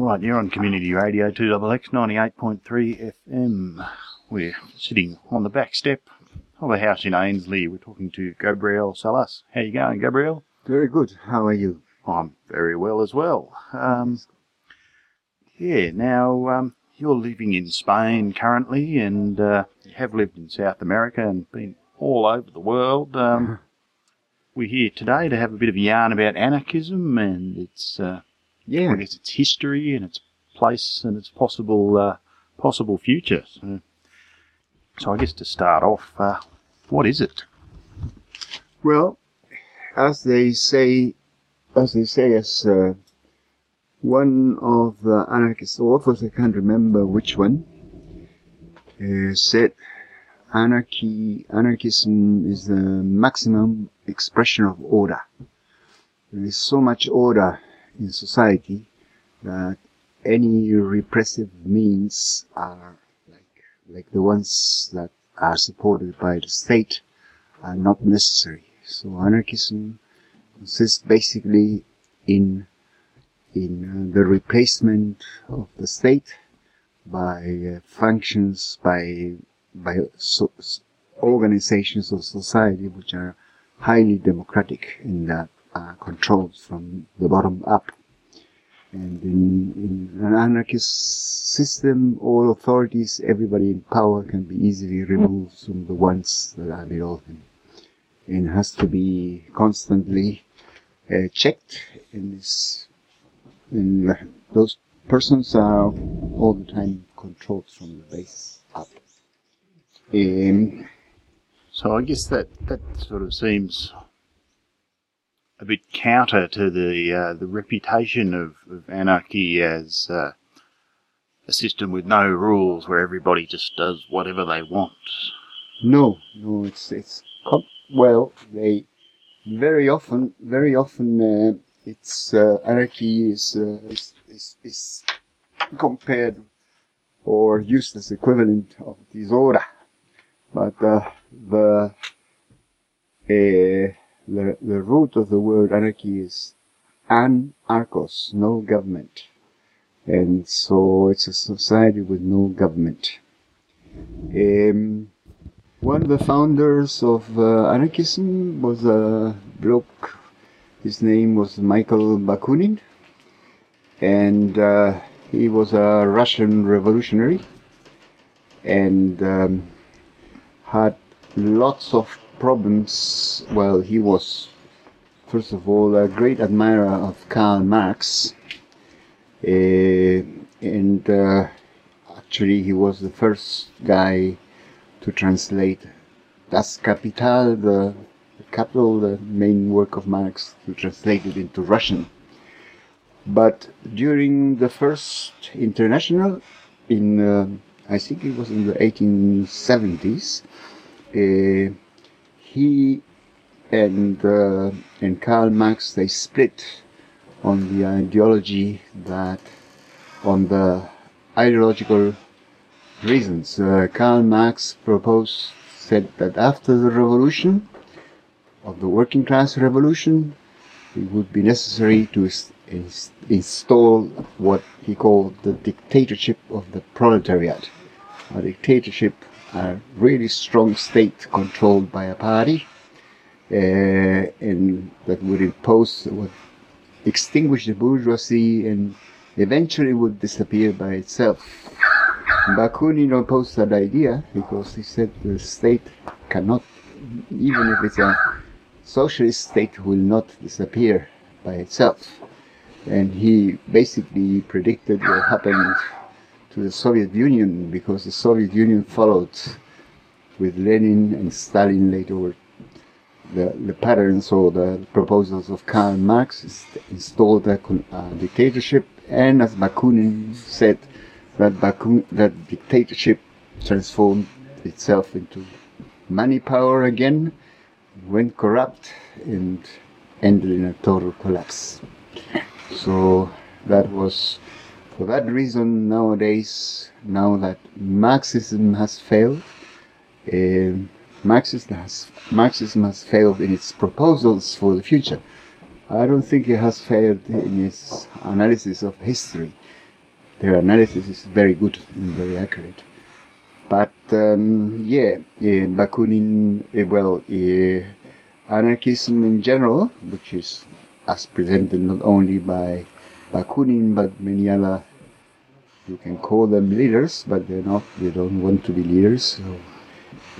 Right, you're on Community Radio 2XX 98.3 FM. We're sitting on the back step of a house in Ainslie. We're talking to Gabriel Salas. How you going, Gabriel? Very good. How are you? I'm very well as well. Um, yeah, now um, you're living in Spain currently, and uh, you have lived in South America and been all over the world. Um, we're here today to have a bit of a yarn about anarchism and its, uh, Yeah. I guess, its history and its place and its possible uh, possible future. So, so I guess to start off, uh, what is it? Well, as they say, as they say, as uh, one of the anarchist authors, I can't remember which one, uh, said, "Anarchy, anarchism is the maximum expression of order. There is so much order in society that any repressive means are like like the ones that are supported by the state." are not necessary. So anarchism consists basically in in uh, the replacement of the state by uh, functions by by so, organizations of society which are highly democratic in that are controlled from the bottom up. And in, in an anarchist system, all authorities, everybody in power can be easily removed from the ones that are below them and has to be constantly uh, checked and is and uh, those persons are all the time controlled from the base up. Um, So I guess that that sort of seems a bit counter to the uh, the reputation of, of anarchy as uh, a system with no rules where everybody just does whatever they want. no, no, it's it's well they very often very often uh, it's uh, anarchy is, uh, is is is compared or used as equivalent of disorder, but uh, the uh, the the root of the word anarchy is anarchos, no government, and so it's a society with no government. Um, one of the founders of uh, anarchism was a bloke. His name was Michael Bakunin, and uh, he was a Russian revolutionary, and um, had lots of problems. Well, he was first of all a great admirer of Karl Marx, uh, and uh, actually he was the first guy to translate Das Kapital, the, the capital, the main work of Marx, to translate it into Russian. But during the first international, in uh, I think it was in the 1870s, uh, he and uh, and Karl Marx they split on the ideology that on the ideological reasons. Uh, Karl Marx proposed, said that after the revolution, of the working class revolution, it would be necessary to ins- ins- install what he called the dictatorship of the proletariat. A dictatorship, a really strong state controlled by a party, uh, and that would impose, would extinguish the bourgeoisie and eventually would disappear by itself. Bakunin opposed that idea because he said the state cannot, even if it's a socialist state, will not disappear by itself. And he basically predicted what happened to the Soviet Union because the Soviet Union followed with Lenin and Stalin later the, the patterns or the proposals of Karl Marx installed a uh, dictatorship, and as Bakunin said, that Bakun, that dictatorship transformed itself into money power again, went corrupt, and ended in a total collapse. So that was for that reason nowadays, now that Marxism has failed, um Marxism has Marxism has failed in its proposals for the future. I don't think it has failed in its analysis of history. their analysis is very good and very accurate. But um, yeah, yeah, Bakunin, eh, well, eh, anarchism in general, which is as presented not only by Bakunin but many other, you can call them leaders, but they're not, they don't want to be leaders. So,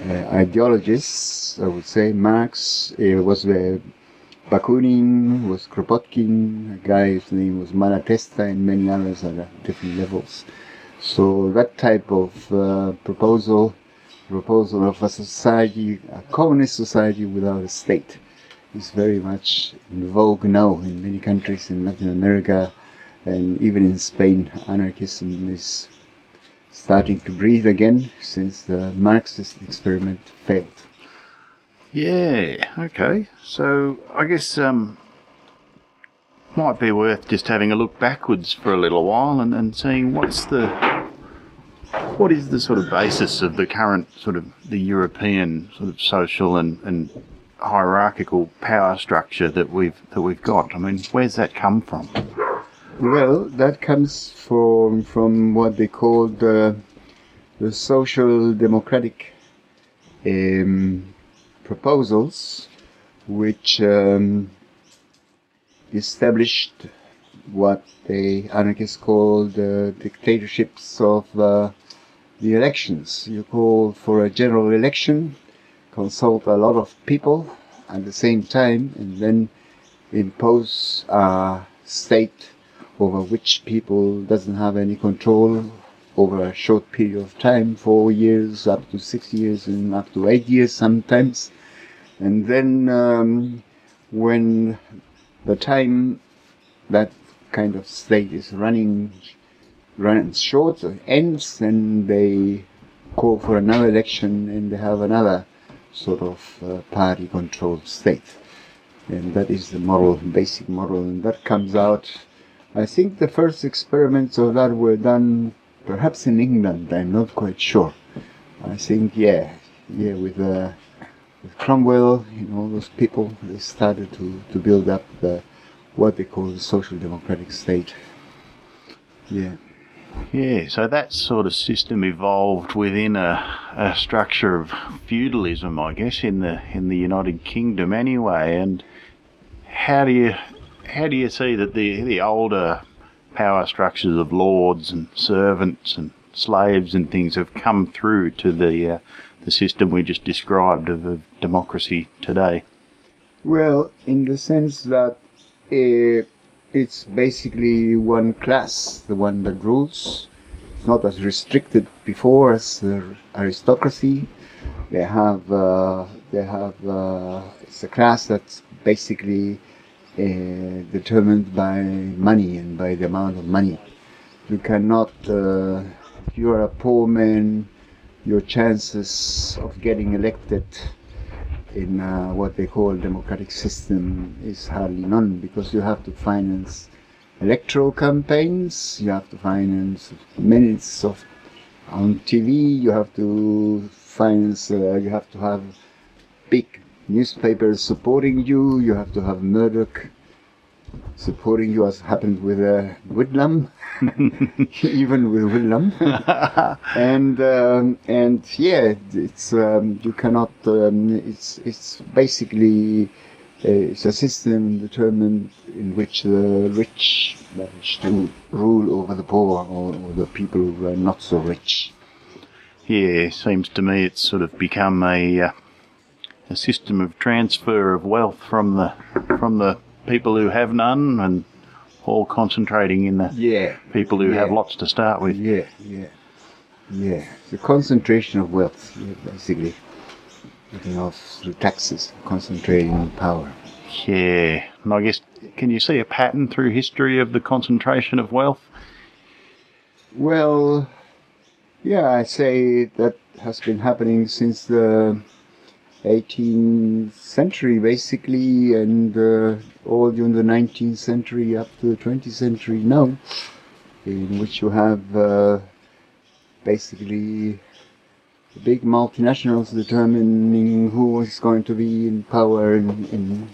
uh, ideologists, I would say Marx uh, was uh, Bakunin, was Kropotkin, a guy's name was Malatesta, and many others at different levels. So that type of uh, proposal, proposal of a society, a communist society without a state, is very much in vogue now in many countries in Latin America and even in Spain. Anarchism is starting to breathe again since the Marxist experiment failed. Yeah, okay. So I guess um, might be worth just having a look backwards for a little while and, and seeing what's the what is the sort of basis of the current sort of the European sort of social and, and hierarchical power structure that we've that we've got. I mean, where's that come from? Well, that comes from from what they call the the social democratic um, proposals, which um, established what the anarchists call the dictatorships of uh, the elections. You call for a general election, consult a lot of people at the same time, and then impose a state over which people doesn't have any control over a short period of time, four years, up to six years, and up to eight years sometimes. And then um, when the time that kind of state is running runs short or ends, then they call for another election and they have another sort of uh, party controlled state. And that is the model, basic model, and that comes out. I think the first experiments of that were done perhaps in England, I'm not quite sure. I think, yeah, yeah, with, uh, with Cromwell, know, all those people, they started to, to build up the, what they call the social democratic state. Yeah. Yeah, so that sort of system evolved within a, a structure of feudalism, I guess, in the in the United Kingdom anyway. And how do you how do you see that the the older power structures of lords and servants and slaves and things have come through to the uh, the system we just described of, of democracy today? Well, in the sense that uh, it's basically one class, the one that rules. It's not as restricted before as the aristocracy. They have, uh, they have, uh, it's a class that's basically determined by money and by the amount of money. You cannot, uh, if you are a poor man, your chances of getting elected in uh, what they call democratic system is hardly none because you have to finance electoral campaigns, you have to finance minutes of on TV, you have to finance, uh, you have to have big newspapers supporting you, you have to have Murdoch supporting you as happened with uh, Whitlam, even with Whitlam. and um, and yeah, it's um, you cannot. Um, it's it's basically uh, it's a system determined in which the rich manage to rule over the poor or, or the people who are not so rich. Yeah, seems to me it's sort of become a uh, a system of transfer of wealth from the from the people who have none and all concentrating in the Yeah, people who have lots to start with. yeah, yeah, yeah. The concentration of wealth, yeah, basically. Getting off through taxes, concentrating on power. Yeah, and I guess can you see a pattern through history of the concentration of wealth? Well, yeah, I say that has been happening since the 18th century, basically, and uh, all during the 19th century up to the 20th century now, in which you have uh, basically big multinationals determining who is going to be in power in, in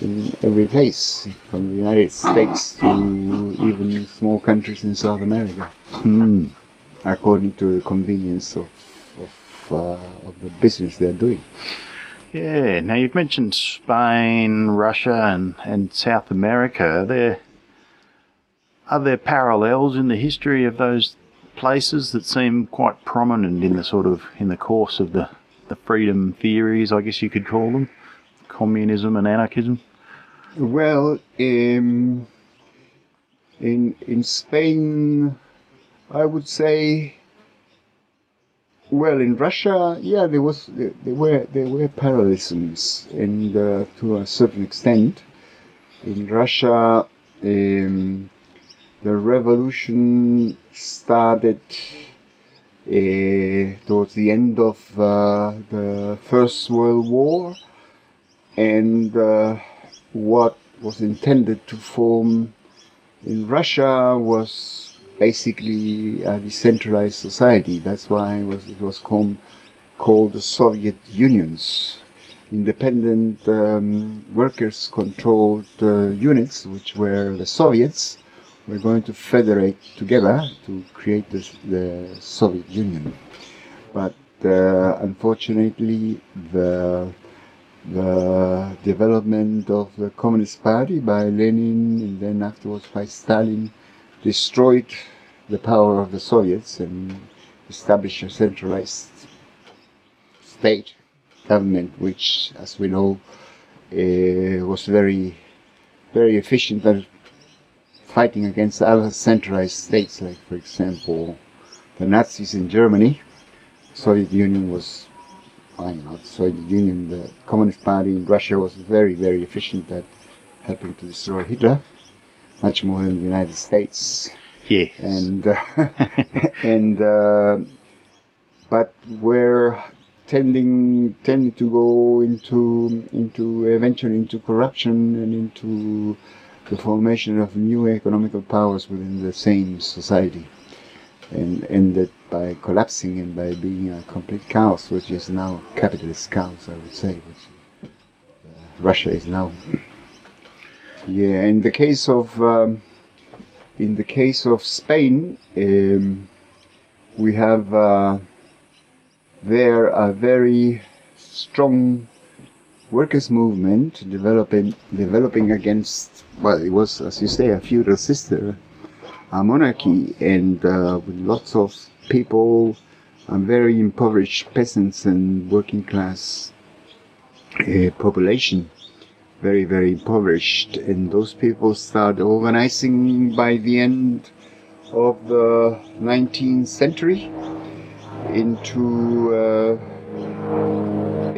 in every place, from the United States to even small countries in South America, Hmm. according to the convenience of of, uh, of the business they're doing. Yeah. Now you've mentioned Spain, Russia, and, and South America. Are there are there parallels in the history of those places that seem quite prominent in the sort of in the course of the the freedom theories, I guess you could call them, communism and anarchism? Well, um, in in Spain, I would say. Well, in Russia, yeah, there was there, were there were parallelisms, and uh, to a certain extent, in Russia, um, the revolution started uh, towards the end of uh, the First World War, and uh, what was intended to form in Russia was basically a decentralized society. That's why it was, it was called, called the Soviet Unions. Independent um, workers controlled uh, units, which were the Soviets, were going to federate together to create this, the Soviet Union. But uh, unfortunately, the the development of the Communist Party by Lenin and then afterwards by Stalin destroyed the power of the Soviets and established a centralized state government, which, as we know, uh, was very, very efficient at fighting against other centralized states, like, for example, the Nazis in Germany. Soviet Union was why not? the Soviet Union, the Communist Party in Russia was very, very efficient at helping to destroy Hitler, much more than the United States. Yes. And uh, and uh, but we're tending tending to go into into eventually into corruption and into the formation of new economical powers within the same society and ended by collapsing and by being a complete chaos, which is now capitalist chaos, I would say, which uh, Russia is now. Yeah, in the case of um, in the case of Spain, um, we have uh, there a very strong workers' movement developing developing against well, it was as you say a feudal system a monarchy and uh, with lots of people, uh, very impoverished peasants and working class uh, population, very, very impoverished. And those people started organizing by the end of the 19th century into uh,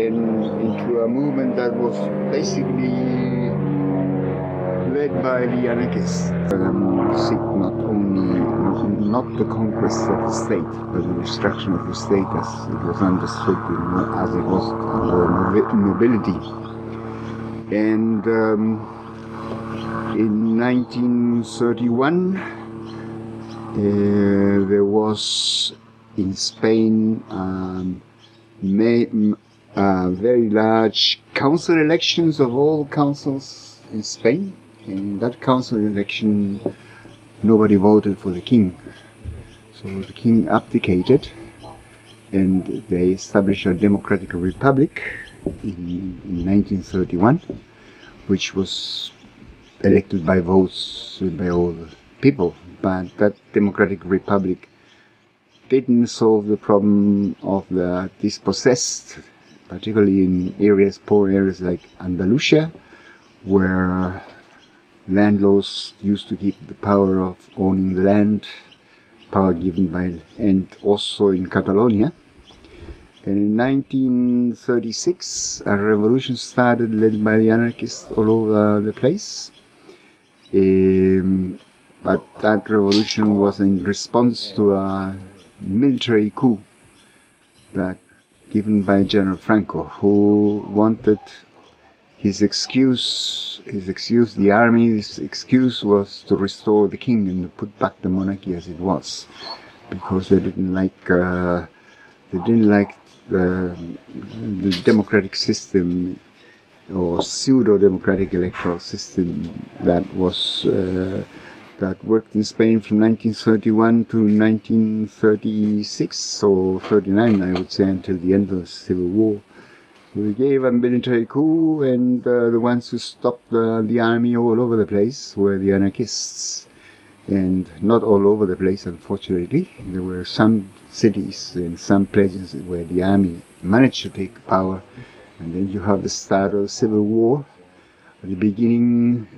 in, into a movement that was basically led by the anarchists. Um, seek not only not the conquest of the state, but the destruction of the state as it was understood in, as it was under nobi- nobility. And um, in 1931, uh, there was in Spain um, uh, very large council elections of all councils in Spain and in that council election, nobody voted for the king. So the king abdicated, and they established a democratic republic in, in 1931, which was elected by votes by all the people. But that democratic republic didn't solve the problem of the dispossessed, particularly in areas, poor areas like Andalusia, where landlords used to keep the power of owning the land, power given by, and also in Catalonia. And in 1936, a revolution started led by the anarchists all over the place. Um, but that revolution was in response to a military coup that given by General Franco, who wanted his excuse, his excuse, the army's excuse was to restore the king and to put back the monarchy as it was, because they didn't like, uh, they didn't like the, the democratic system or pseudo-democratic electoral system that was uh, that worked in Spain from 1931 to 1936 or 39, I would say, until the end of the Civil War. We gave a military coup, and uh, the ones who stopped uh, the army all over the place were the anarchists. And not all over the place, unfortunately. There were some cities and some places where the army managed to take power. And then you have the start of the Civil War, the beginning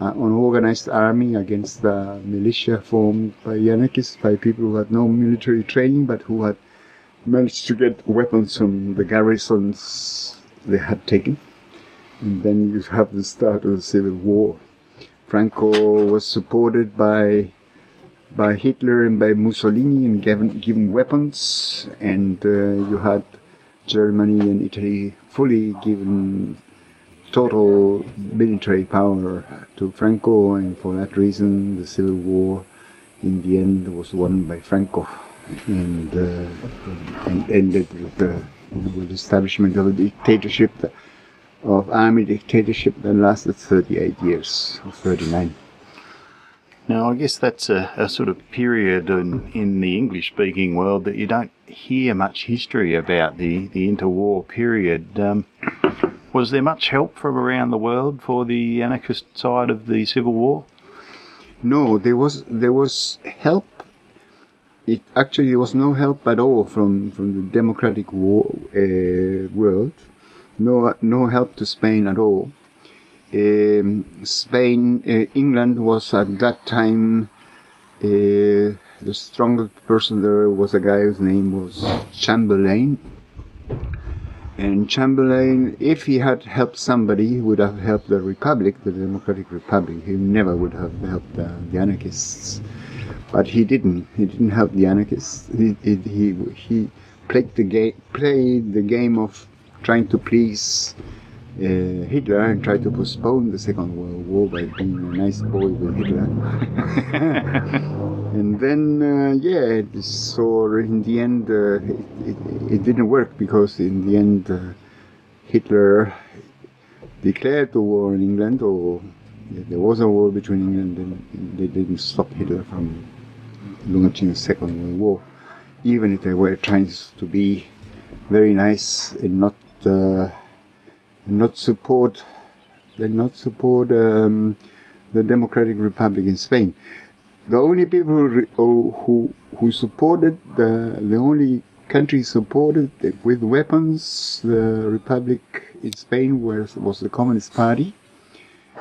uh, an organized army against the militia formed by anarchists, by people who had no military training but who had managed to get weapons from the garrisons they had taken. And then you have the start of the Civil War. Franco was supported by by Hitler and by Mussolini and given, given weapons, and uh, you had Germany and Italy fully given total military power to Franco, and for that reason, the Civil War in the end was won by Franco and, uh, and ended with the, with the establishment of a dictatorship, of army dictatorship that lasted 38 years, or 39. Now, I guess that's a, a sort of period in, in the English speaking world that you don't hear much history about the, the interwar period. Um, was there much help from around the world for the anarchist side of the Civil War? No, there was there was help. It actually there was no help at all from from the democratic war, uh, world. No no help to Spain at all. Um, Spain, uh, England was at that time uh, the strongest person there was a guy whose name was Chamberlain and Chamberlain, if he had helped somebody, he would have helped the Republic, the Democratic Republic. He never would have helped uh, the anarchists. But he didn't. He didn't help the anarchists. He, he, he, he played, the ga- played the game of trying to please uh, Hitler and tried to postpone the Second World War by being a nice boy with Hitler. and then, uh, yeah, so in the end, uh, it, it, it, didn't work because in the end, uh, Hitler declared the war in England, or yeah, there was a war between England and they didn't stop Hitler from launching the Second World War, even if they were trying to be very nice and not uh, not support they not support um, the Democratic Republic in Spain. The only people who who, who supported the the only country supported with weapons the Republic in Spain was was the Communist Party,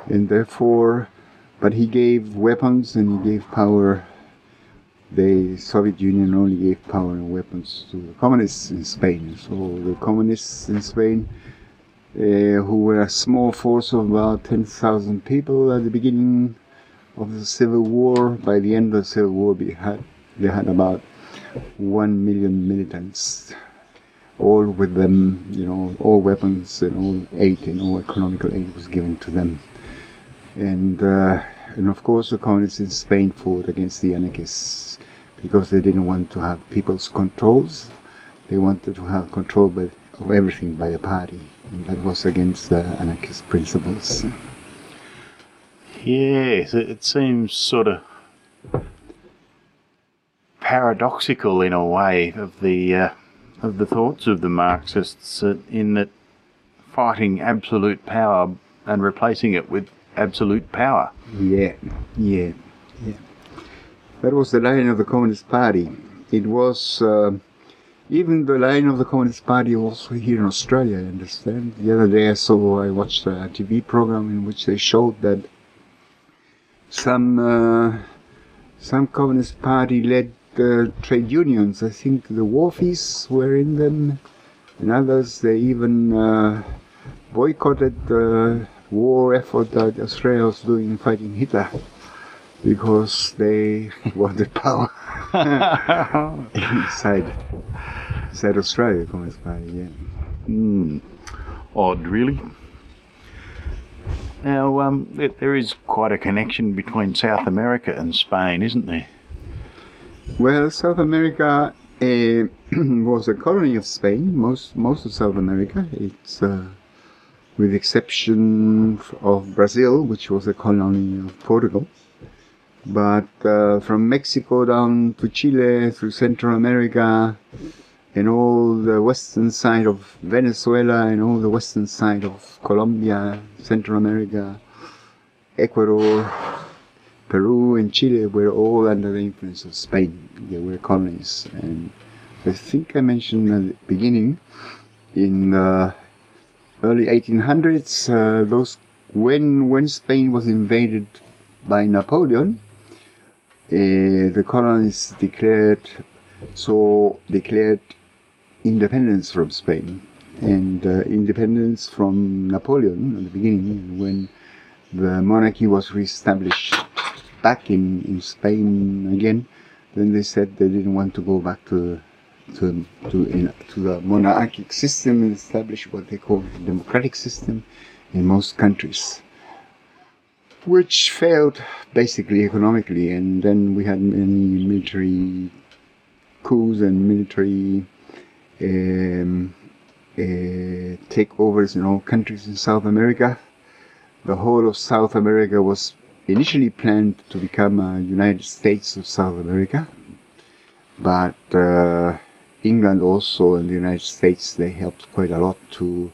and therefore, but he gave weapons and he gave power. The Soviet Union only gave power and weapons to the communists in Spain. So the communists in Spain who were a small force of about 10,000 people at the beginning of the Civil War. By the end of the Civil War, they had, they had about 1 million militants, all with them, you know, all weapons and all aid and all economical aid was given to them. And, uh, and of course, the communists in Spain fought against the anarchists because they didn't want to have people's controls. They wanted to have control of everything by the party that was against the anarchist principles. Yes, it seems sort of paradoxical in a way of the uh, of the thoughts of the Marxists in that fighting absolute power and replacing it with absolute power. Yeah, yeah, yeah. That was the line of the Communist Party. It was. Uh, even the line of the Communist Party also here in Australia, I understand. The other day I saw, I watched a TV program in which they showed that some, uh, some Communist Party led uh, trade unions, I think the Wharfies were in them, and others, they even uh, boycotted the war effort that Australia was doing in fighting Hitler because they wanted power inside inside Australia, Communist Party. Yeah. Hmm. Odd, really. Now, um, there is quite a connection between South America and Spain, isn't there? Well, South America uh, was a colony of Spain. Most most of South America. It's uh, with the exception of Brazil, which was a colony of Portugal. But uh, from Mexico down to Chile, through Central America, and all the western side of Venezuela, and all the western side of Colombia, Central America, Ecuador, Peru, and Chile were all under the influence of Spain. They were colonies. And I think I mentioned at the beginning, in the early 1800s, uh, those when when Spain was invaded by Napoleon, uh, the colonies declared so declared independence from Spain and uh, independence from Napoleon at the beginning when the monarchy was reestablished back in, in Spain again. Then they said they didn't want to go back to to to, in, to the monarchic system and establish what they call a democratic system in most countries which failed basically economically, and then we had many military coups and military um, uh, takeovers in all countries in South America. The whole of South America was initially planned to become a United States of South America, but uh, England also and the United States they helped quite a lot to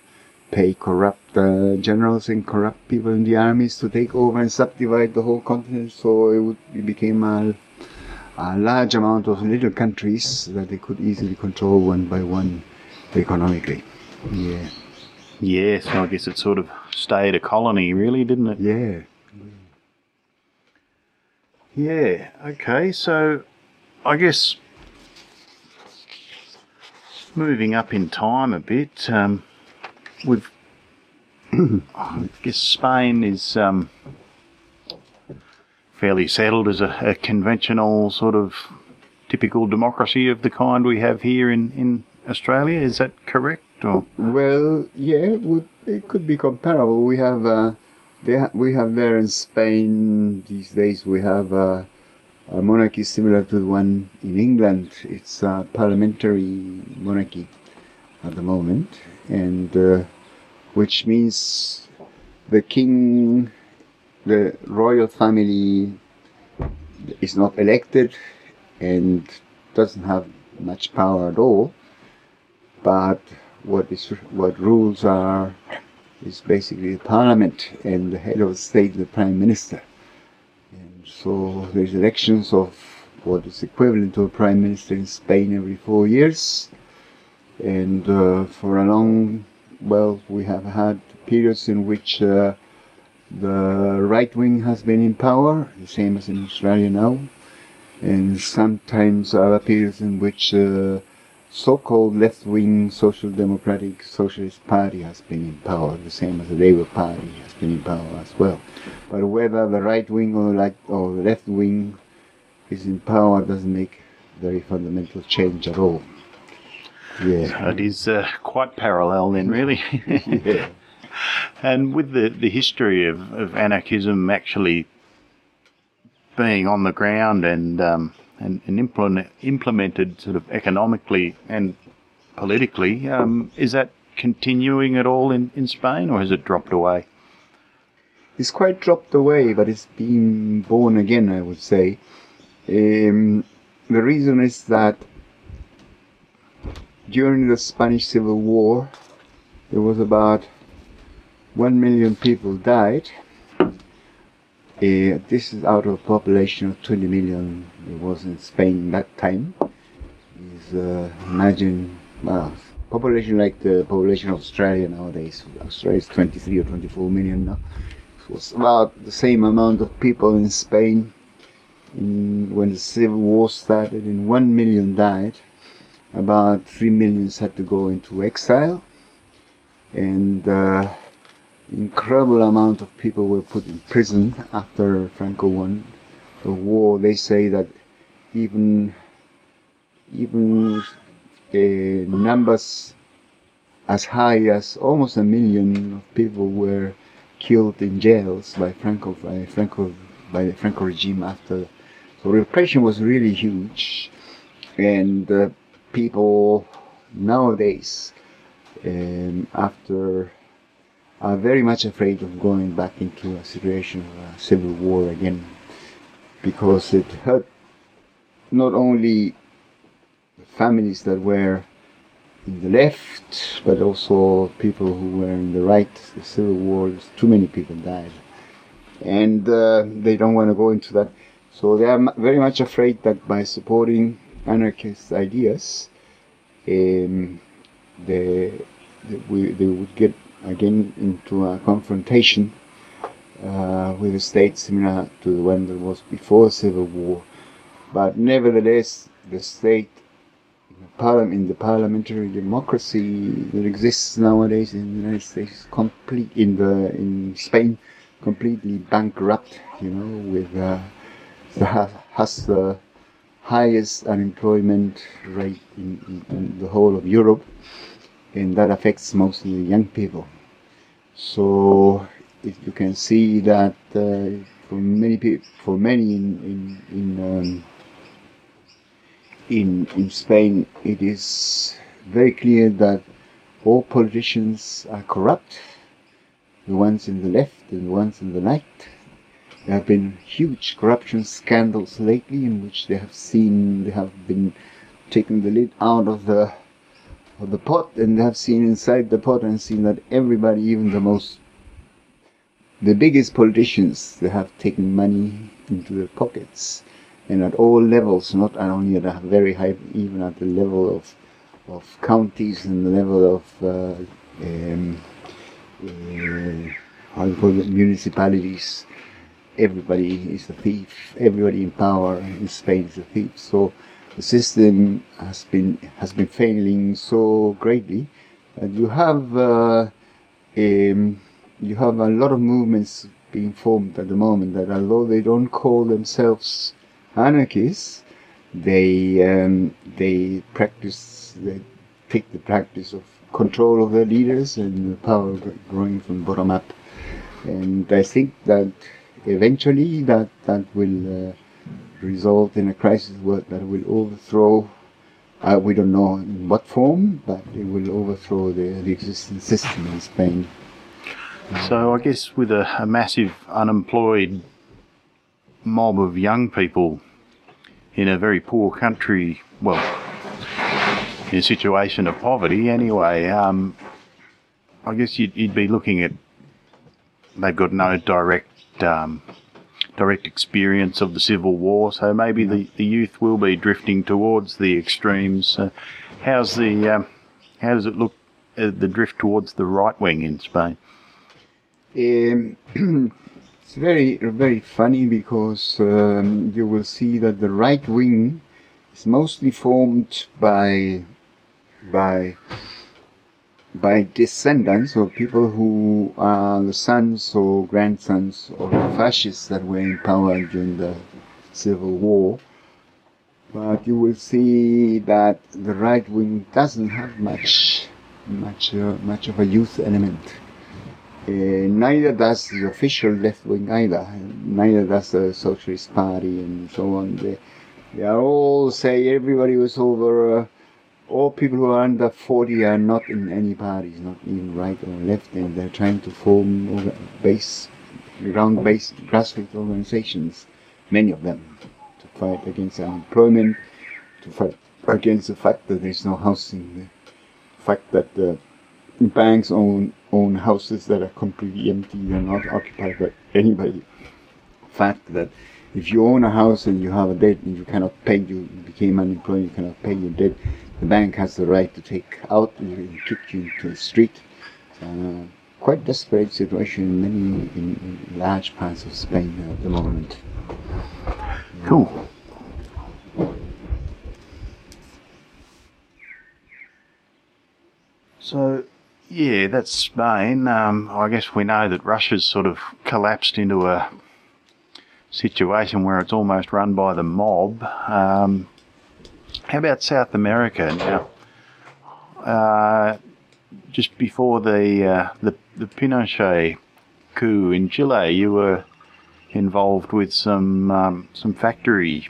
pay corrupt uh, generals and corrupt people in the armies to take over and subdivide the whole continent. So it, would, it became a, a large amount of little countries that they could easily control one by one economically. Yeah. Yeah, so I guess it sort of stayed a colony, really, didn't it? Yeah. Yeah, okay, so I guess moving up in time a bit, um, with I guess Spain is um, fairly settled as a, a, conventional sort of typical democracy of the kind we have here in, in Australia. Is that correct? Or? Well, yeah, it could be comparable. We have uh, ha- we have there in Spain these days. We have uh, a monarchy similar to the one in England. It's a parliamentary monarchy at the moment, and uh, which means the king, the royal family is not elected and doesn't have much power at all. But what is what rules are is basically the parliament and the head of the state, the prime minister. And so there's elections of what is equivalent to a prime minister in Spain every four years. And uh, for a long well, we have had periods in which uh, the right wing has been in power, the same as in Australia now, and sometimes other periods in which uh, so-called left-wing social democratic socialist party has been in power, the same as the Labour Party has been in power as well. But whether the right wing or, like, or the left wing is in power doesn't make very fundamental change at all. Yeah. It is uh, quite parallel then, really. yeah. And with the, the history of, of anarchism actually being on the ground and um, and, and implement, implemented sort of economically and politically, um, is that continuing at all in, in Spain or has it dropped away? It's quite dropped away, but it's been born again, I would say. Um, the reason is that during the Spanish Civil War, there was about 1 million people died. Uh, this is out of a population of 20 million it was in Spain that time. Is uh, imagine, well, population like the population of Australia nowadays. Australia is 23 or 24 million now. It was about the same amount of people in Spain in, when the Civil War started, and 1 million died about three millions had to go into exile, and uh, incredible amount of people were put in prison after Franco won the war. They say that even even uh, numbers as high as almost a million of people were killed in jails by Franco by Franco by the Franco regime after. So repression was really huge, and uh, people nowadays, um, after are very much afraid of going back into a situation of a civil war again because it hurt not only the families that were in the left, but also people who were in the right. The civil war, too many people died, and uh, they don't want to go into that. So they are very much afraid that by supporting anarchist ideas, um, they, they, we, they would get again into a confrontation uh, with a state similar to the one that was before the Civil War. But nevertheless, the state in the parliamentary democracy that exists nowadays in the United States, complete in the in Spain, completely bankrupt. You know, with uh, the, has the highest unemployment rate in, in, in the whole of Europe, and that affects mostly the young people. So you can see that uh, for many people, for many in in in, um, in in Spain, it is very clear that all politicians are corrupt. The ones in the left and the ones in the right. There have been huge corruption scandals lately, in which they have seen they have been taking the lid out of the of the pot and have seen inside the pot and seen that everybody, even the most, the biggest politicians, they have taken money into their pockets and at all levels, not only at a very high, even at the level of, of counties and the level of, uh, um, uh, how you call it, municipalities. Everybody is a thief. Everybody in power in Spain is a thief. So the system has been has been failing so greatly that you have uh, um, you have a lot of movements being formed at the moment that although they don't call themselves anarchists, they um, they practice they take the practice of control of their leaders and the power growing from bottom up, and I think that eventually that that will. Uh, result in a crisis that will overthrow, uh, we don't know in what form, but it will overthrow the, the existing system in Spain. So I guess with a, a massive unemployed mob of young people in a very poor country, well, in a situation of poverty anyway, um, I guess you'd, you'd, be looking at they've got no direct um, direct experience of the Civil War, so maybe the, the youth will be drifting towards the extremes. Uh, how's the um, how does it look uh, the drift towards the right wing in Spain? Um, it's very very funny because um, you will see that the right wing is mostly formed by by by descendants of people who are the sons or grandsons of the fascists that were in power during the Civil War. But you will see that the right wing doesn't have much, much, uh, much of a youth element. Uh, neither does the official left wing either. Neither does the Socialist Party and so on. They, they are all say everybody was over. Uh, all people who are under 40 are not in any parties, not even right or left, and they're trying to form base, ground-based grassroots organizations, many of them, to fight against unemployment, to fight against the fact that there's no housing, the fact that the banks own own houses that are completely empty, they're not occupied by anybody. The fact that if you own a house and you have a debt and you cannot pay, you became unemployed, you cannot pay your debt, the bank has the right to take out and kick you to the street. Uh, quite desperate situation in many in, in, large parts of Spain at the moment. Cool. So, yeah, that's Spain. Um, I guess we know that Russia's sort of collapsed into a situation where it's almost run by the mob. Um, how about South America now? Uh, just before the, uh, the the Pinochet coup in Chile, you were involved with some um, some factory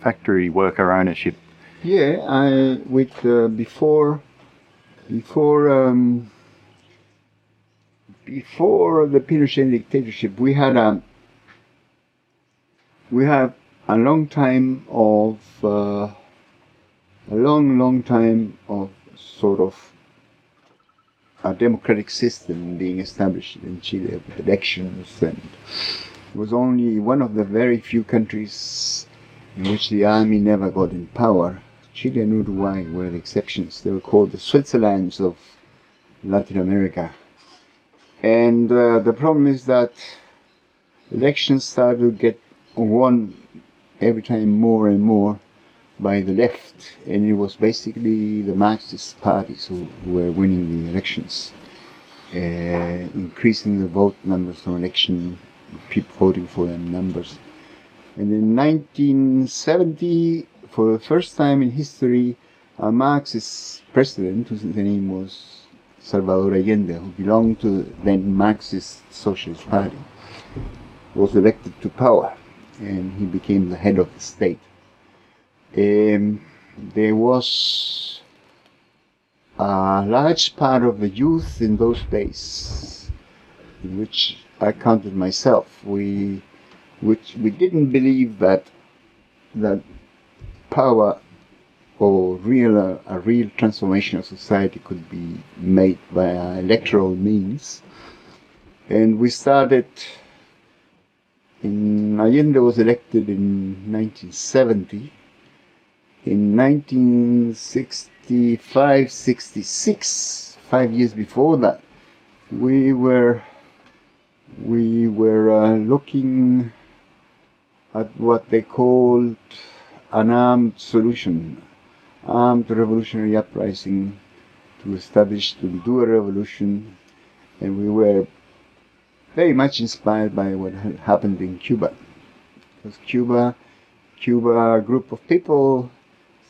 factory worker ownership. Yeah, I with uh, before before um, before the Pinochet dictatorship, we had a we have a long time of uh, a long, long time of sort of a democratic system being established in Chile with elections, and it was only one of the very few countries in which the army never got in power. Chile and Uruguay were the exceptions. They were called the Switzerlands of Latin America. And uh, the problem is that elections started to get won every time more and more by the left, and it was basically the Marxist parties who, who were winning the elections, uh, increasing the vote numbers from election, people voting for them numbers. And in 1970, for the first time in history, a Marxist president, whose name was Salvador Allende, who belonged to the then Marxist Socialist Party, was elected to power and he became the head of the state. Um, there was a large part of the youth in those days, in which I counted myself. We, which we didn't believe that that power or real uh, a real transformation of society could be made by electoral means, and we started in Allende was elected in 1970. In 1965 66, five years before that, we were we were uh, looking at what they called an armed solution, armed revolutionary uprising to establish, to do a revolution, and we were very much inspired by what had happened in Cuba. Because Cuba, Cuba, a group of people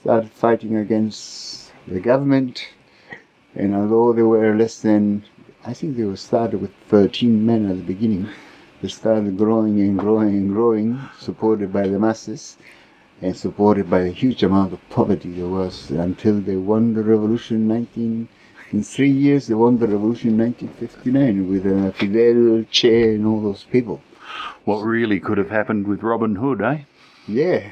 started fighting against the government, and although they were less than, I think they were started with 13 men at the beginning, they started growing and growing and growing, supported by the masses and supported by a huge amount of poverty there was until they won the revolution in 19 in three years, they won the revolution in 1959 with uh, Fidel, Che, and all those people. What really could have happened with Robin Hood, eh? Yeah.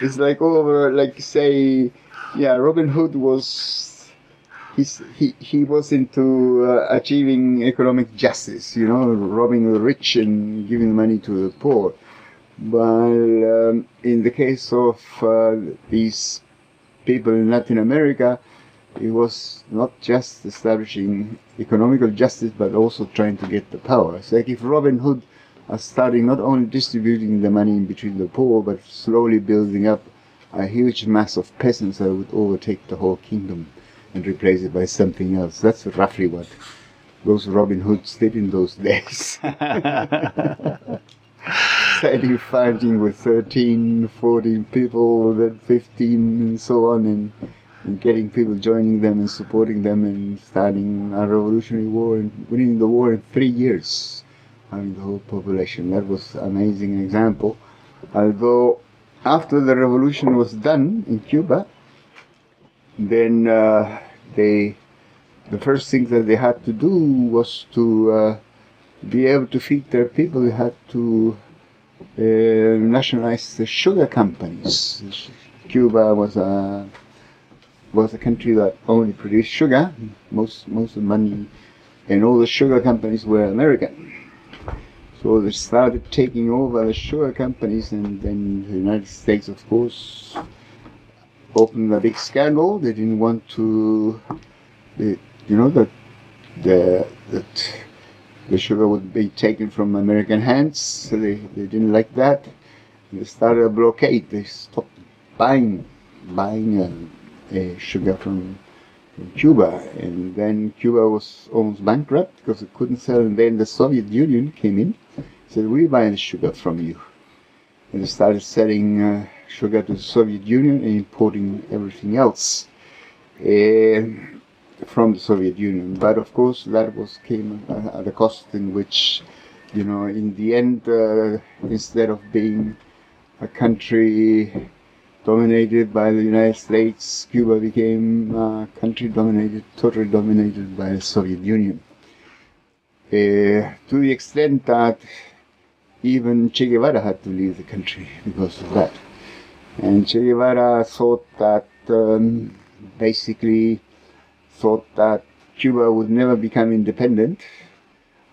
it's like over, like say, yeah, Robin Hood was, he's, he, he was into uh, achieving economic justice, you know, robbing the rich and giving money to the poor. But um, in the case of uh, these people in Latin America, it was not just establishing economical justice, but also trying to get the power. It's like if Robin Hood starting not only distributing the money in between the poor, but slowly building up a huge mass of peasants that would overtake the whole kingdom and replace it by something else. That's roughly what those Robin Hoods did in those days. Starting fighting with 13, 14 people, then 15, and so on, and and getting people joining them and supporting them and starting a revolutionary war and winning the war in three years, having the whole population. That was an amazing example. Although after the revolution was done in Cuba, then uh, they the first thing that they had to do was to uh, be able to feed their people. They had to uh, nationalize the sugar companies. Cuba was a was a country that only produced sugar. Most most of the money and all the sugar companies were American. So they started taking over the sugar companies, and then the United States, of course, opened a big scandal. They didn't want to, they, you know, that the that the sugar would be taken from American hands. So they, they didn't like that. They started a blockade. They stopped buying buying uh, uh, sugar from, from, Cuba, and then Cuba was almost bankrupt because it couldn't sell. And then the Soviet Union came in, said, "We're buying sugar from you," and they started selling uh, sugar to the Soviet Union and importing everything else uh, from the Soviet Union. But of course, that was came at a cost in which, you know, in the end, uh, instead of being a country dominated by the United States, Cuba became a country dominated, totally dominated by the Soviet Union. to the extent that even Che Guevara had to leave the country because of that. And Che Guevara thought that, um, basically, thought that Cuba would never become independent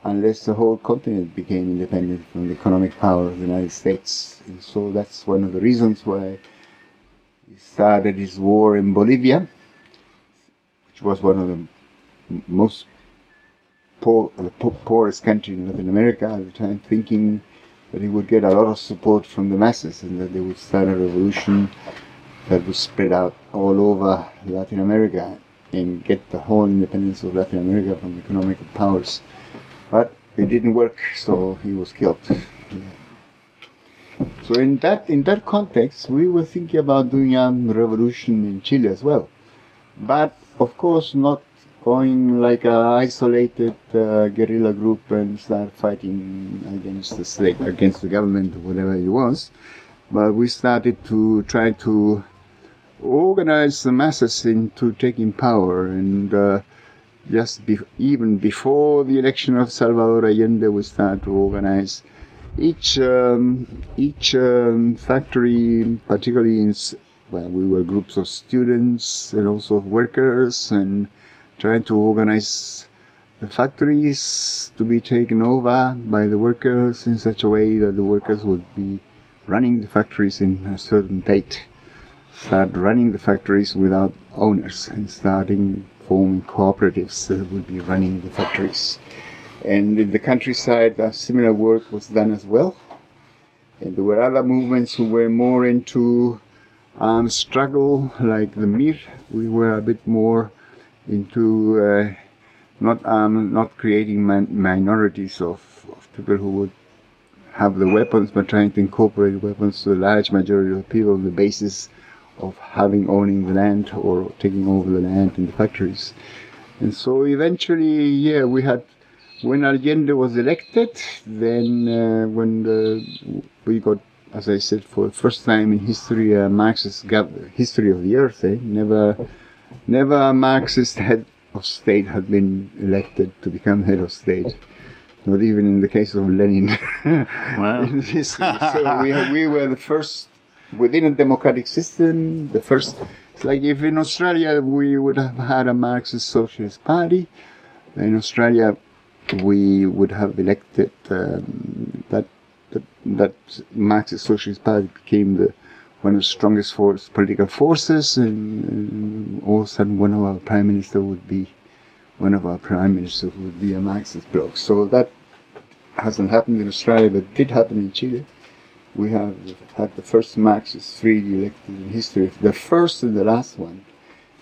unless the whole continent became independent from the economic power of the United States. And so that's one of the reasons why he started his war in Bolivia, which was one of the most poor, the poorest country in Latin America at the time, thinking that he would get a lot of support from the masses and that they would start a revolution that would spread out all over Latin America and get the whole independence of Latin America from economic powers. But it didn't work, so he was killed. So in that in that context, we were thinking about doing a revolution in Chile as well, but of course not going like an isolated uh, guerrilla group and start fighting against the state, against the government, whatever it was. But we started to try to organize the masses into taking power and uh, just be, even before the election of Salvador Allende, we started to organize each um, each um, factory, particularly in well, we were groups of students and also workers, and trying to organize the factories to be taken over by the workers in such a way that the workers would be running the factories in a certain date start running the factories without owners and starting forming cooperatives that would be running the factories. And in the countryside, similar work was done as well. And there were other movements who were more into um, struggle, like the MIR. We were a bit more into uh, not um, not creating min- minorities of, of people who would have the weapons, but trying to incorporate weapons to a large majority of people on the basis of having owning the land or taking over the land in the factories. And so eventually, yeah, we had when Allende was elected, then uh, when the, we got, as I said, for the first time in history, a Marxist history of the earth. Eh? Never, never a Marxist head of state had been elected to become head of state. Not even in the case of Lenin. Wow. so we, we were the first within a democratic system, the first, it's like if in Australia we would have had a Marxist Socialist Party, in Australia we would have elected um, that, that, that Marxist Socialist Party became the one of the strongest force, political forces, and, and all of a sudden one of our prime minister would be one of our prime ministers would be a Marxist bloc. So that hasn't happened in Australia, but did happen in Chile we have had the first Marxist freely elected in history, the first and the last one.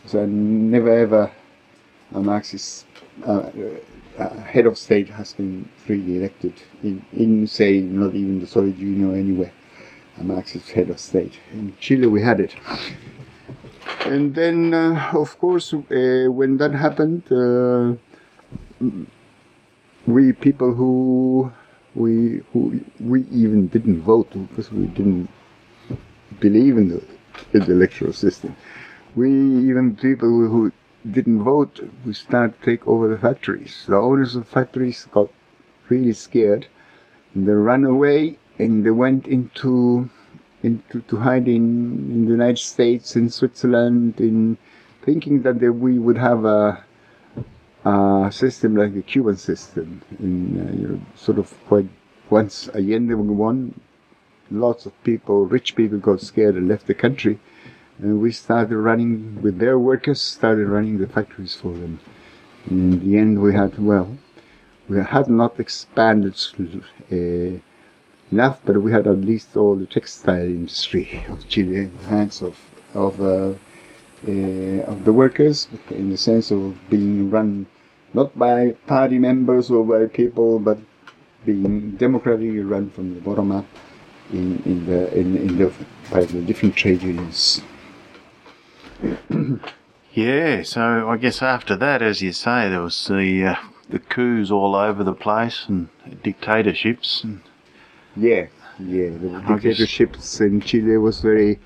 So never ever a Marxist uh, uh, head of state has been freely elected in, in, say, not even the Soviet Union anywhere. A Marxist head of state. In Chile we had it. And then, uh, of course, uh, when that happened, uh, we people who we who we even didn't vote because we didn't believe in the, in the electoral system. We even people who didn't vote, we started to take over the factories. The owners of factories got really scared. And they ran away and they went into into to hide in, in the United States, in Switzerland, in thinking that they, we would have a a system like the Cuban system, in uh, you know, sort of quite once Allende won, lots of people, rich people, got scared and left the country, and we started running with their workers, started running the factories for them. In the end, we had well, we had not expanded uh, enough, but we had at least all the textile industry of Chile in the hands of of uh, uh, of the workers in the sense of being run not by party members or by people, but being democratically run from the bottom up in, in the in, in the by the different trade unions. yeah, so I guess after that, as you say, there was the uh, the coups all over the place and dictatorships. And yeah, yeah, the dictatorships in Chile was very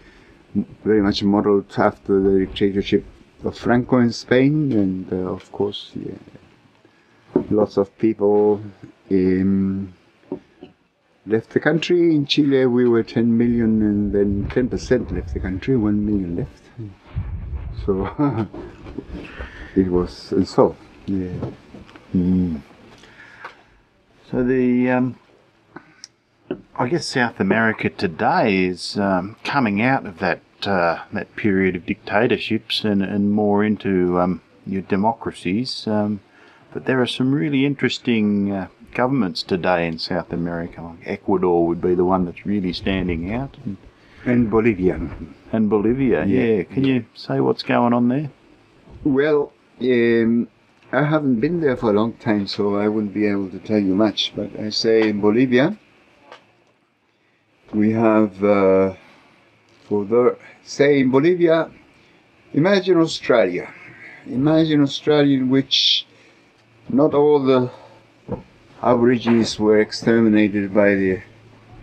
very much modeled after the dictatorship of Franco in Spain, and uh, of course, yeah, lots of people um, left the country. In Chile, we were 10 million, and then 10% left the country, 1 million left. So it was and so yeah. Mm. So the, um, I guess South America today is um, coming out of that uh, that period of dictatorships and, and more into um, your democracies. Um, but there are some really interesting uh, governments today in South America. Ecuador would be the one that's really standing out, And Bolivia. and Bolivia. Yeah, Yeah. can you say what's going on there? Well, um, I haven't been there for a long time, so I wouldn't be able to tell you much. But I say in Bolivia, we have uh, for the say in Bolivia, imagine Australia. Imagine Australia in which not all the Aborigines were exterminated by the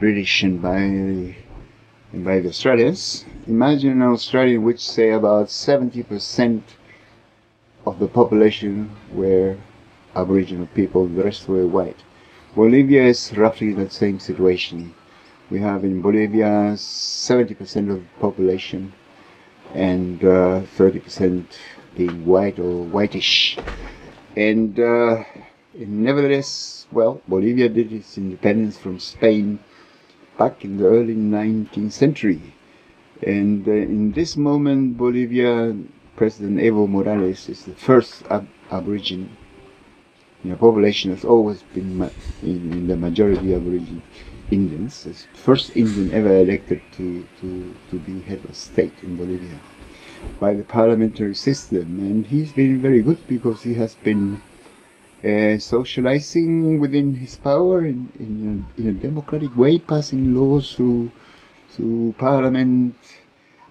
British and by the by the Australians. Imagine an Australia in which, say, about 70% of the population were Aboriginal people, the rest were white. Bolivia is roughly the same situation. We have in Bolivia 70% of the population and uh, 30% being white or whitish. And uh, nevertheless, well, Bolivia did its independence from Spain back in the early 19th century. And uh, in this moment, Bolivia, President Evo Morales is the first ab- Aborigine. The population has always been ma- in, in the majority Aborigine Indians. It's first Indian ever elected to, to, to be head of state in Bolivia by the parliamentary system. And he's been very good because he has been uh, socializing within his power in, in, a, in a democratic way, passing laws through, through parliament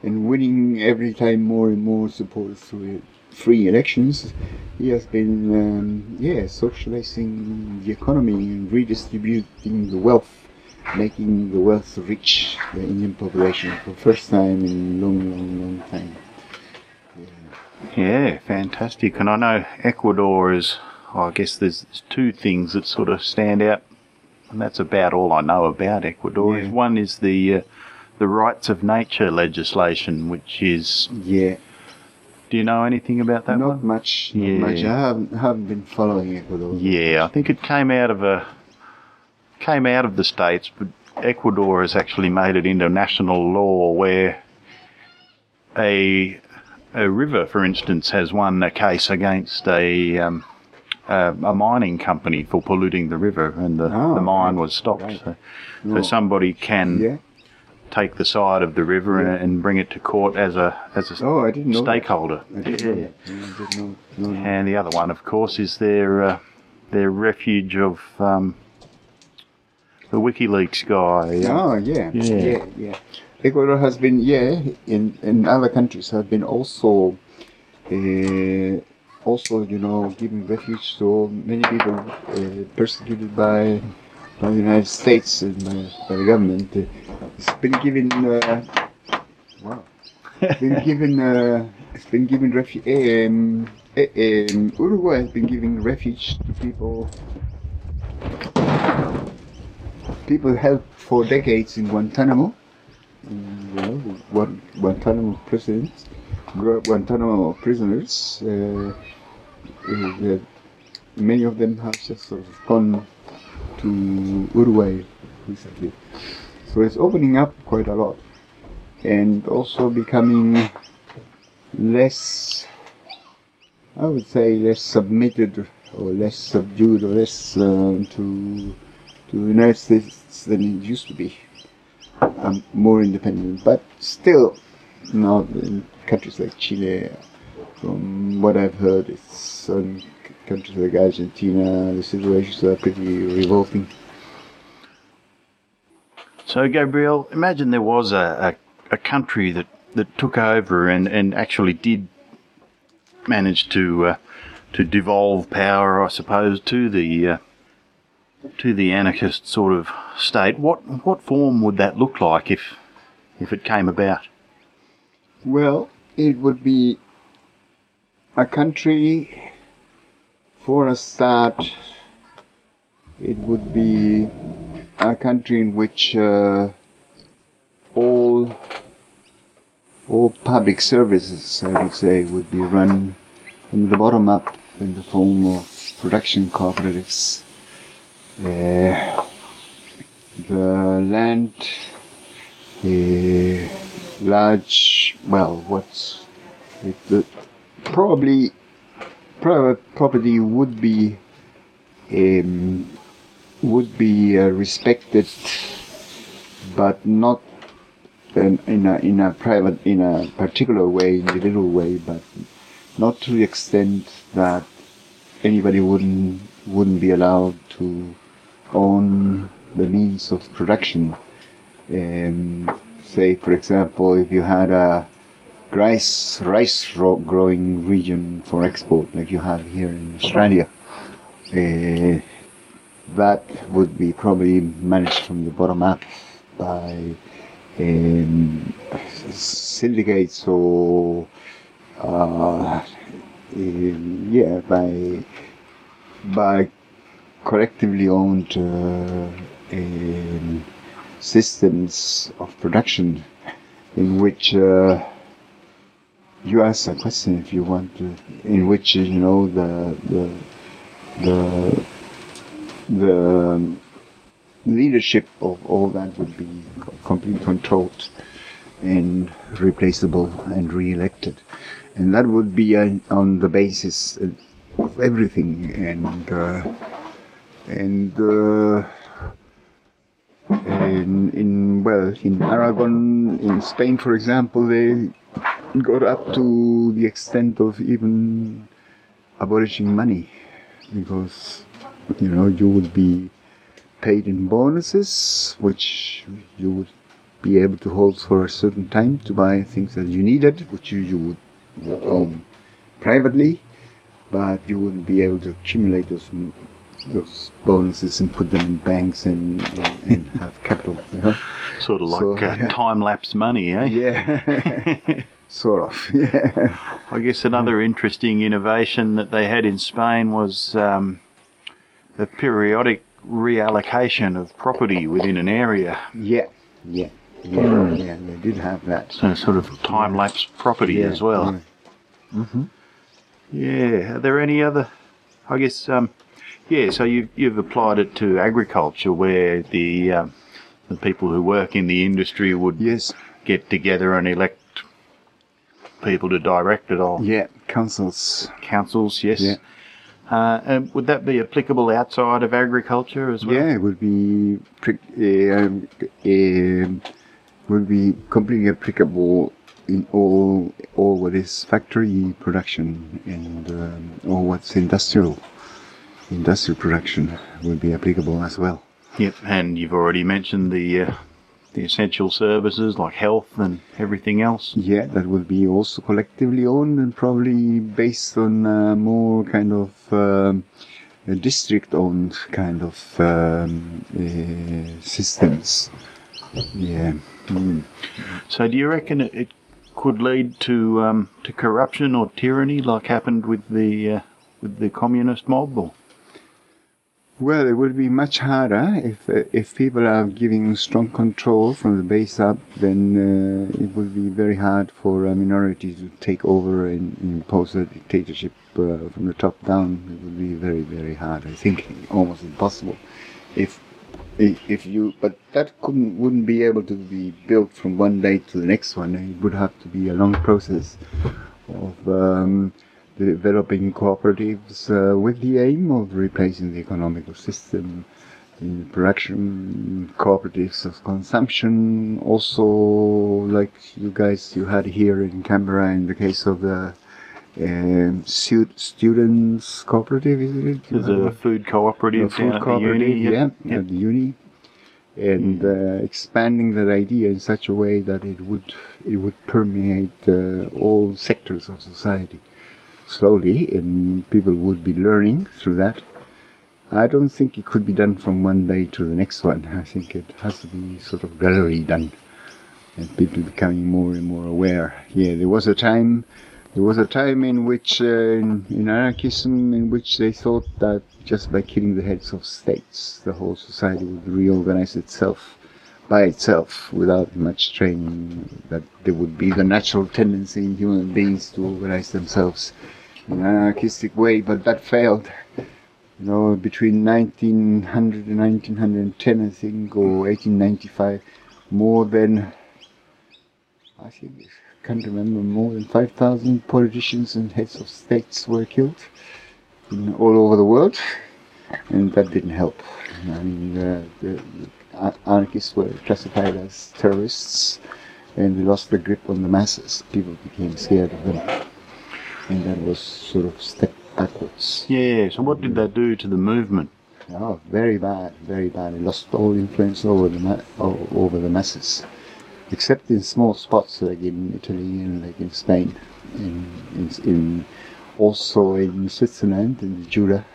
and winning every time more and more support through free elections. He has been, um, yeah, socializing the economy and redistributing the wealth, making the wealth reach the Indian population for the first time in long, long, long time. Yeah, fantastic. And I know Ecuador is, oh, I guess there's, there's two things that sort of stand out, and that's about all I know about Ecuador. Yeah. One is the uh, the rights of nature legislation, which is. Yeah, Do you know anything about that not one? much, not Yeah. much. I haven't, haven't been following Ecuador. Yeah, I think it came out of a came out of the states, but Ecuador has actually made it into national law where a a river, for instance, has won a case against a um, a, a mining company for polluting the river, and the, Oh, the mine right, was stopped. right. So, No. so somebody can Yeah. take the side of the river Yeah. and, and bring it to court as a as a Oh, stakeholder. Didn't know that. Yeah, I didn't know. No, no. And the other one, of course, is their uh, their refuge of um, the WikiLeaks guy. uh, Oh, yeah. Yeah. yeah, yeah. Ecuador has been, yeah, in, in other countries have been also, uh, also, you know, giving refuge to many people uh, persecuted by, by the United States and by, by the government. It's been given, uh, wow, it's been given, uh, it's been given refuge. Um, um, Uruguay has been giving refuge to people people held for decades in Guantanamo. Mm, Guan- Guantanamo prisons, Guantanamo prisoners. Uh, uh, many of them have just sort of gone to Uruguay recently. So it's opening up quite a lot, and also becoming less. I would say less submitted or less subdued or less um, to to the United States than it used to be. Um, more independent, but still, not in countries like Chile. From what I've heard, it's countries like Argentina. The situations are pretty revolting. So, Gabriel, imagine there was a, a, a country that, that took over and, and actually did manage to uh, to devolve power, I suppose, to the uh, to the anarchist sort of state. What what form would that look like if if it came about? Well, it would be a country for a start, it would be a country in which uh, all all public services, I would say, would be run from the bottom up in the form of production cooperatives. Uh, the land, a large, well, what's it, the, probably private property would be um, would be uh, respected, but not in, in a in a private in a particular way, individual way, but not to the extent that anybody wouldn't wouldn't be allowed to own the means of production. Um, say, for example, if you had a rice rice growing region for export, like you have here in Australia, uh, that would be probably managed from the bottom up by um, syndicates or uh, um, yeah by by collectively owned uh, um, systems of production in which uh, you ask a question if you want to, in which you know the the the the leadership of all that would be completely controlled and replaceable and re-elected, and that would be on the basis of everything and. Uh, and uh, in, in well in Aragon in Spain for example they got up to the extent of even abolishing money because you know you would be paid in bonuses which you would be able to hold for a certain time to buy things that you needed which you, you would own privately but you wouldn't be able to accumulate those those bonuses and put them in banks and and, and have capital. You know? Sort of like so, uh, yeah. time lapse money, eh? Yeah. sort of. Yeah. I guess another interesting innovation that they had in Spain was um, the periodic reallocation of property within an area. Yeah. Yeah. Yeah, mm. yeah, they did have that. So sort of time lapse property yeah, as well. Yeah. Mm-hmm. yeah. Are there any other? I guess um, yeah, so you've, you've applied it to agriculture where the, um, the people who work in the industry would yes. get together and elect people to direct it all. Yeah, councils. Councils, yes. Yeah. Uh, and would that be applicable outside of agriculture as well? Yeah, it would be um, um, would be completely applicable in all all what is factory production and um, all what's industrial industrial production would be applicable as well. Yep, and you've already mentioned the uh, the essential services like health and everything else. Yeah, that would be also collectively owned and probably based on uh, more kind of um, district-owned kind of um, uh, systems. Yeah. Mm. So, do you reckon it, it could lead to um, to corruption or tyranny, like happened with the uh, with the communist mob? Or? Well, it would be much harder if uh, if people are giving strong control from the base up. Then uh, it would be very hard for a minority to take over and, impose a dictatorship uh, from the top down. It would be very very hard. I think almost impossible. If if you, but that couldn't wouldn't be able to be built from one day to the next one. It would have to be a long process of. Um, developing cooperatives uh, with the aim of replacing the economical system in production cooperatives of consumption. Also like you guys you had here in Canberra in the case of the um, students cooperative is it? There's a food cooperative food cooperative uni, yeah, yeah, at the uni. And mm. uh, expanding that idea in such a way that it would it would permeate uh, all sectors of society slowly and people would be learning through that. I don't think it could be done from one day to the next one. I think it has to be sort of gradually done and people becoming more and more aware. Yeah, there was a time There was a time in which, uh, in, in anarchism, in which they thought that just by killing the heads of states, the whole society would reorganize itself by itself without much training. That there would be the natural tendency in human beings to organize themselves an anarchistic way, but that failed. You know, between 1900 and 1910, I think, or 1895, more than I think I can't remember more than 5,000 politicians and heads of states were killed in, all over the world, and that didn't help. I mean, uh, the, the anarchists were classified as terrorists, and they lost the grip on the masses. People became scared of them, and that was sort of step backwards. Yeah. So what did that do to the movement? Oh, very bad, very bad. It lost all influence over the ma- over the masses except in small spots like in Italy and like in Spain, in, in, in also in Switzerland in Jura.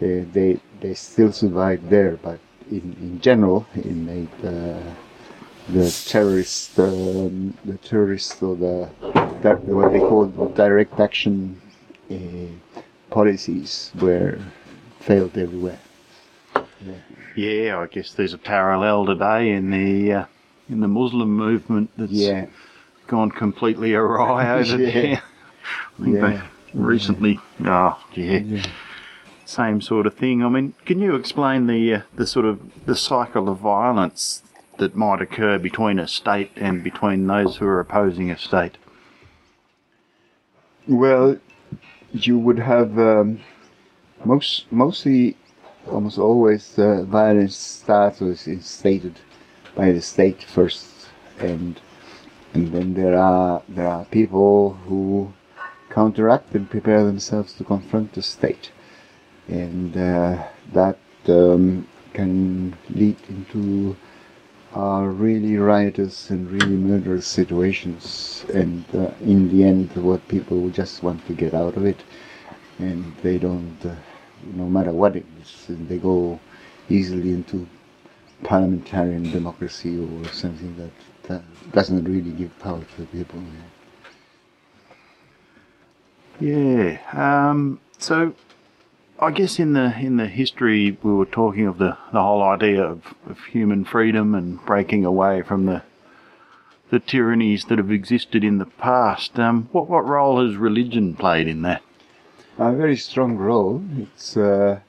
They, they they still survived there, but in, in general, it made uh, the terrorist um, the terrorist or the what they call direct action uh, policies were failed everywhere. Yeah. yeah, I guess there's a parallel today in the uh, in the Muslim movement that's yeah. gone completely awry over yeah. there. I think yeah. recently, oh yeah. yeah. same sort of thing. I mean, can you explain the uh, the sort of the cycle of violence that might occur between a state and between those who are opposing a state? Well, you would have um, most mostly almost always the violence starts with instated by the state first, and and then there are there are people who counteract and prepare themselves to confront the state, and uh, that um, can lead into uh, really riotous and really murderous situations. And uh, in the end, what people just want to get out of it, and they don't, uh, no matter what it is, they go easily into parliamentarian democracy or something that, that doesn't really give power to the people. Yeah. Um, so, I guess in the in the history we were talking of the, the whole idea of, of human freedom and breaking away from the the tyrannies that have existed in the past. Um, what what role has religion played in that? A very strong role. It's uh,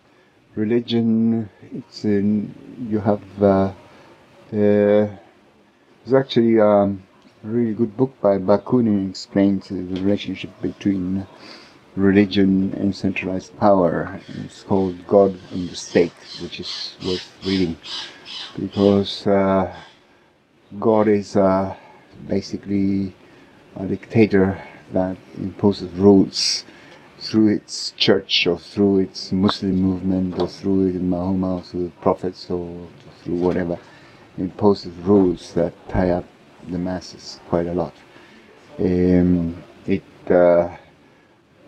religion. It's in you have. Uh, uh, there's actually um, a really good book by Bakunin explains the relationship between religion and centralized power. It's called God and the State, which is worth reading because uh, God is uh, basically a dictator that imposes rules through its church or through its Muslim movement or through Mahoma or through the prophets or through whatever, imposes rules that tie up the masses quite a lot. Um, it uh,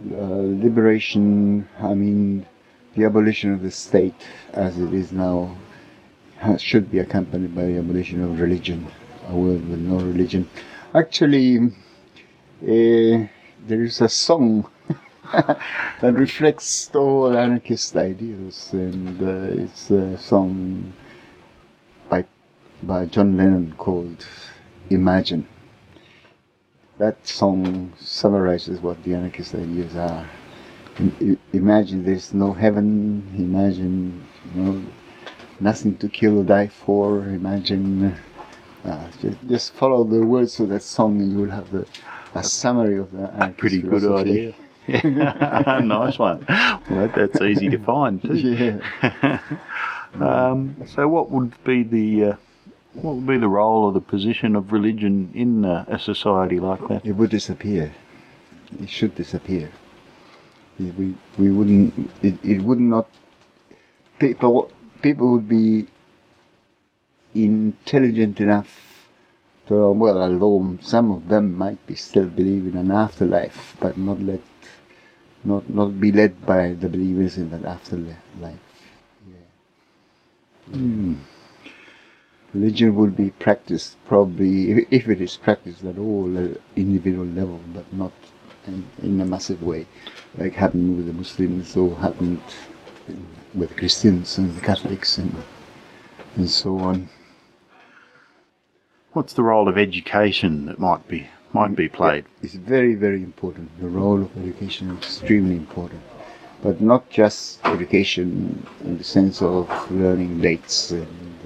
liberation, I mean, the abolition of the state as it is now should be accompanied by the abolition of religion, a world with no religion. Actually, uh, there is a song that reflects all anarchist ideas, and uh, it's a song by by John Lennon called "Imagine." That song summarizes what the anarchist ideas are. Imagine there's no heaven. Imagine you know nothing to kill or die for. Imagine. Uh, just, just follow the words of that song, and you will have the, a summary of the anarchist pretty good idea. Yeah. nice one. Well, that's easy to find too. Yeah. um, so, what would be the uh, what would be the role or the position of religion in uh, a society like that? It would disappear. It should disappear. We we wouldn't. It, it would not. People people would be intelligent enough to well, although some of them might be still believe in an afterlife, but not let not not be led by the believers in that afterlife. Yeah. Mm. Religion would be practiced probably if, it is practiced at all at individual level, but not in, in a massive way, like happened with the Muslims or happened with Christians and the Catholics and and so on. What's the role of education that might be might be played? It's very very important. The role of education is extremely important, but not just education in the sense of learning dates and uh,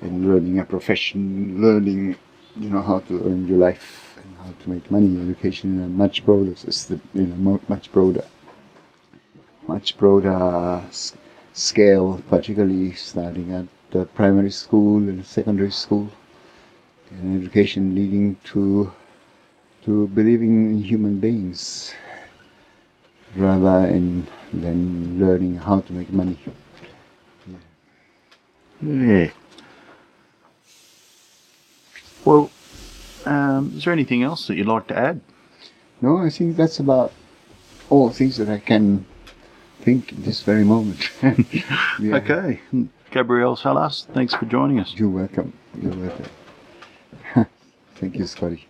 and learning a profession, learning you know how to earn your life and how to make money. Education in a much broader system, a mo- much broader, much broader scale, particularly starting at the primary school and secondary school, and education leading to to believing in human beings rather in, than learning how to make money. Yeah. Well, um, is there anything else that you'd like to add? No, I think that's about all the things that I can think in this very moment. Yeah. Okay. Gabriel Salas, thanks for joining us. You're welcome. You're welcome. Thank you, Scotty.